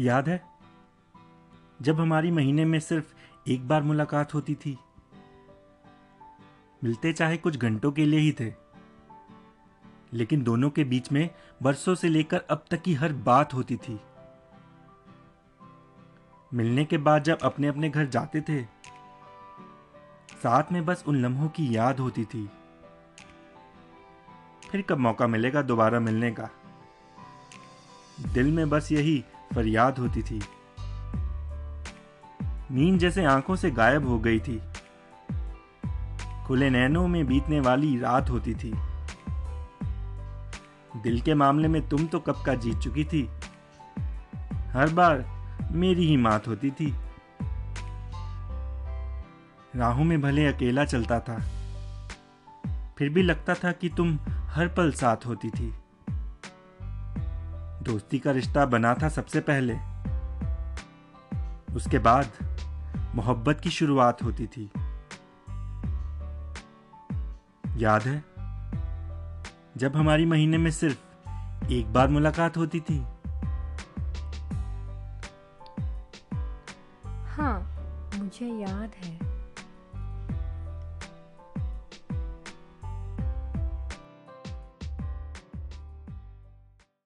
याद है? जब हमारी महीने में सिर्फ़ एक बार मुलाकात होती थी। मिलते चाहे कुछ घंटों के लिए ही थे। लेकिन दोनों के बीच में बरसों से लेकर अब तक की हर बात होती थी। मिलने के बाद जब अपने अपने घर जाते थे, साथ में बस उन लम्हों की याद होती थी। फिर कब मौका मिलेगा दोबारा मिलने का? दिल में बस यही फरियाद होती थी। नींद जैसे आँखों से गायब हो गई थी। खुले नैनों में बीतने वाली रात होती थी। दिल के मामले में तुम तो कब का जीत चुकी थी। हर बार मेरी ही मात होती थी। राहों में भले अकेला चलता था, फिर भी लगता था कि तुम हर पल साथ होती थी। दोस्ती का रिश्ता बना था सबसे पहले। उसके बाद मोहब्बत की शुरुआत होती थी। याद है? जब हमारी महीने में सिर्फ़ एक बार मुलाकात होती थी। हाँ मुझे याद है।